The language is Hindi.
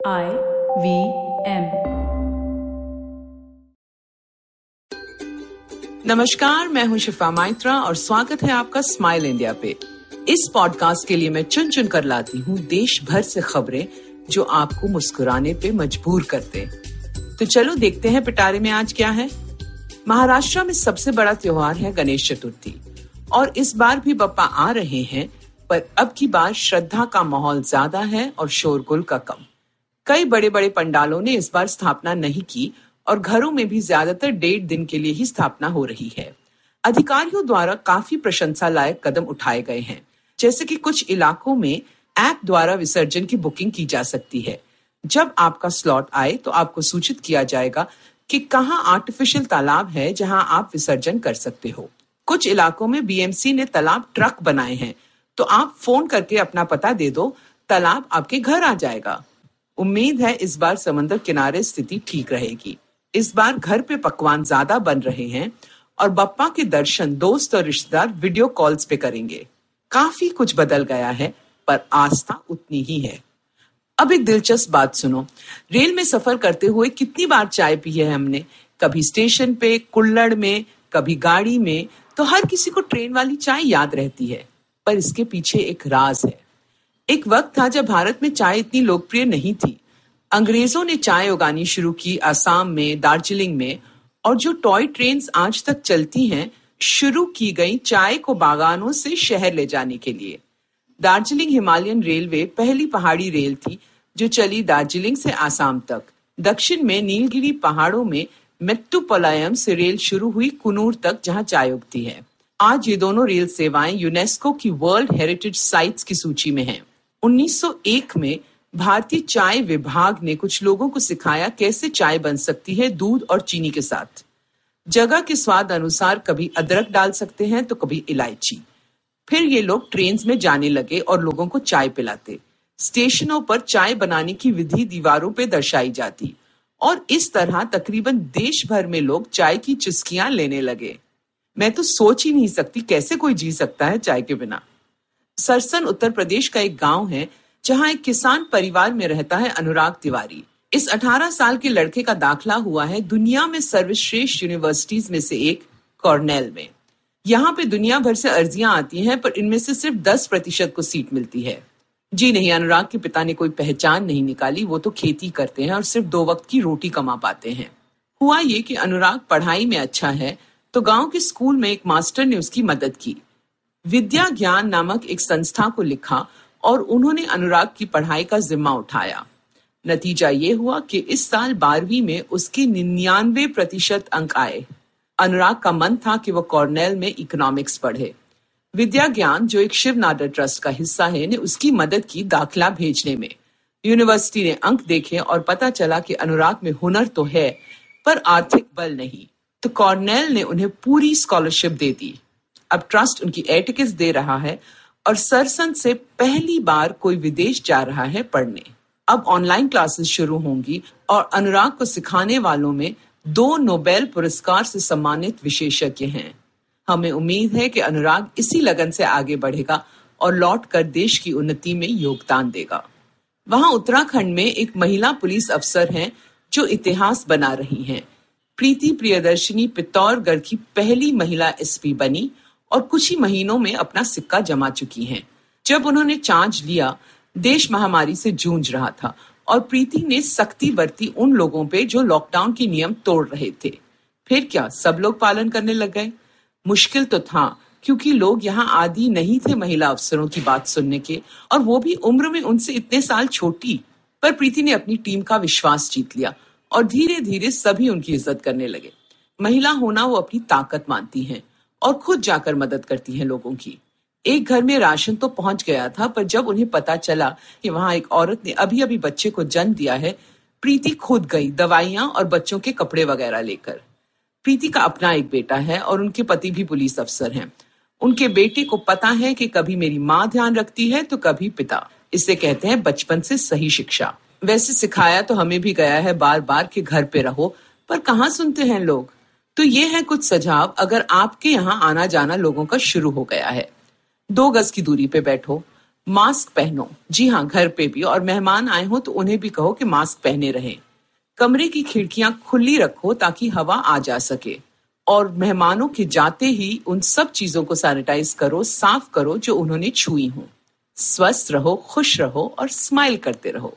I V M. नमस्कार, मैं हूँ शिफा माइत्रा और स्वागत है आपका स्माइल इंडिया पे। इस पॉडकास्ट के लिए मैं चुन चुन कर लाती हूँ देश भर से खबरें जो आपको मुस्कुराने पे मजबूर करते तो चलो देखते हैं पिटारे में आज क्या है। महाराष्ट्र में सबसे बड़ा त्योहार है गणेश चतुर्थी। और इस बार भी बप्पा आ रहे हैं, पर अब की बार श्रद्धा का माहौल ज़्यादा है और शोरगुल का कम। कई बड़े बड़े पंडालों ने इस बार स्थापना नहीं की और घरों में भी ज़्यादातर डेढ़ दिन के लिए ही स्थापना हो रही है। अधिकारियों द्वारा काफ़ी प्रशंसा लायक कदम उठाए गए हैं, जैसे कि कुछ इलाकों में ऐप द्वारा विसर्जन की बुकिंग की जा सकती है। जब आपका स्लॉट आए तो आपको सूचित किया जाएगा कि कहाँ आर्टिफिशियल तालाब है जहाँ आप विसर्जन कर सकते हो। कुछ इलाकों में बीएमसी ने तालाब ट्रक बनाए हैं तो आप फ़ोन करके अपना पता दे दो, तालाब आपके घर आ जाएगा। उम्मीद है इस बार समंदर किनारे स्थिति ठीक रहेगी। इस बार घर पे पकवान ज़्यादा बन रहे हैं और बप्पा के दर्शन, दोस्त और रिश्तेदार वीडियो कॉल्स पे करेंगे। काफ़ी कुछ बदल गया है, पर आस्था उतनी ही है। अब एक दिलचस्प बात सुनो। रेल में सफ़र करते हुए कितनी बार चाय पी है हमने? कभी स्टेशन पे, कुल्लड़ में, कभी गाड़ी में तो हर किसी को ट्रेन वाली चाय याद रहती है, पर इसके पीछे एक राज है। एक वक्त था जब भारत में चाय इतनी लोकप्रिय नहीं थी। अंग्रेज़ों ने चाय उगानी शुरू की आसाम में, दार्जिलिंग में, और जो टॉय ट्रेन आज तक चलती हैं, शुरू की गई चाय को बागानों से शहर ले जाने के लिए। दार्जिलिंग हिमालयन रेलवे पहली पहाड़ी रेल थी, जो चली दार्जिलिंग से आसाम तक। दक्षिण में नीलगिरी पहाड़ों में मेट्टुपलायम से रेल शुरू हुई कुनूर तक, जहाँ चाय उगती है। आज ये दोनों रेल सेवाएँ यूनेस्को की वर्ल्ड हेरिटेज साइट्स की सूची में हैं। 1901 में भारतीय चाय विभाग ने कुछ लोगों को सिखाया कैसे चाय बन सकती है दूध और चीनी के साथ। जगह के स्वाद अनुसार कभी अदरक डाल सकते हैं तो कभी इलायची। फिर ये लोग ट्रेन में जाने लगे और लोगों को चाय पिलाते। स्टेशनों पर चाय बनाने की विधि दीवारों पर दर्शाई जाती और इस तरह तकरीबन देश भर में लोग चाय की चुस्कियाँ लेने लगे। मैं तो सोच ही नहीं सकती कैसे कोई जी सकता है चाय के बिना। सरसन उत्तर प्रदेश का एक गाँव है, जहाँ एक किसान परिवार में रहता है अनुराग तिवारी। इस 18 साल के लड़के का दाखला हुआ है दुनिया में सर्वश्रेष्ठ यूनिवर्सिटीज में से एक कॉर्नेल में। यहाँ पे दुनिया भर से अर्जियाँ आती हैं, पर इनमें से सिर्फ़ 10 प्रतिशत को सीट मिलती है। जी नहीं, अनुराग के पिता ने कोई पहचान नहीं निकाली, वो तो खेती करते हैं और सिर्फ़ दो वक्त की रोटी कमा पाते हैं। हुआ ये कि अनुराग पढ़ाई में अच्छा है तो गाँव के स्कूल में एक मास्टर ने उसकी मदद की। विद्या ज्ञान नामक एक संस्था को लिखा और उन्होंने अनुराग की पढ़ाई का जिम्मा उठाया। नतीजा ये हुआ कि इस साल बारहवीं में उसके निन्यानवे प्रतिशत अंक आए। अनुराग का मन था कि वो कॉर्नेल में इकोनॉमिक्स पढ़े। विद्या ज्ञान जो एक शिव नाडर ट्रस्ट का हिस्सा है, ने उसकी मदद की दाखिला भेजने में। यूनिवर्सिटी ने अंक देखे और पता चला कि अनुराग में हुनर तो है, पर आर्थिक बल नहीं। तो कॉर्नेल ने उन्हें पूरी स्कॉलरशिप दे दी। अब ट्रस्ट उनकी एयर टिकट दे रहा है और सरसन से पहली बार कोई विदेश जा रहा है पढ़ने। अब ऑनलाइन क्लासेस शुरू होंगी और अनुराग को सिखाने वालों में दो नोबेल पुरस्कार से सम्मानित विशेषज्ञ हैं। हमें उम्मीद है कि अनुराग इसी लगन से आगे बढ़ेगा और लौट कर देश की उन्नति में योगदान देगा। वहाँ उत्तराखंड में एक महिला पुलिस अफसर हैं जो इतिहास बना रही हैं। प्रीति प्रियदर्शनी पित्तौरगढ़ की पहली महिला एसपी बनी और कुछ ही महीनों में अपना सिक्का जमा चुकी हैं। जब उन्होंने चार्ज लिया, देश महामारी से जूझ रहा था और प्रीति ने सख्ती बरती उन लोगों पे जो लॉकडाउन के नियम तोड़ रहे थे। फिर क्या सब लोग पालन करने लग गए? मुश्किल तो था, क्योंकि लोग यहाँ आदि नहीं थे महिला अफसरों की बात सुनने के, और वो भी उम्र में उनसे इतने साल छोटी। पर प्रीति ने अपनी टीम का विश्वास जीत लिया और धीरे धीरे सभी उनकी इज़्ज़त करने लगे। महिला होना वो अपनी ताकत मानती हैं। और खुद जाकर मदद करती हैं लोगों की। एक घर में राशन तो पहुँच गया था, पर जब उन्हें पता चला कि वहाँ एक औरत ने अभी अभी बच्चे को जन्म दिया है, प्रीति खुद गई दवाइयाँ और बच्चों के कपड़े वगैरह लेकर। प्रीति का अपना एक बेटा है और उनके पति भी पुलिस अफसर हैं। उनके बेटे को पता है कि कभी मेरी माँ ध्यान रखती है तो कभी पिता। इसे कहते हैं बचपन से सही शिक्षा। वैसे सिखाया तो हमें भी गया है बार बार कि घर पे रहो, पर कहाँ सुनते हैं लोग? तो ये है कुछ सुझाव, अगर आपके यहाँ आना जाना लोगों का शुरू हो गया है। दो गज की दूरी पे बैठो, मास्क पहनो। जी हाँ घर पे भी, और मेहमान आए हो तो उन्हें भी कहो कि मास्क पहने रहे। कमरे की खिड़कियाँ खुली रखो ताकि हवा आ जा सके। और मेहमानों के जाते ही उन सब चीज़ों को सैनिटाइज करो, साफ़ करो जो उन्होंने छुई हो। स्वस्थ रहो, खुश रहो और स्माइल करते रहो।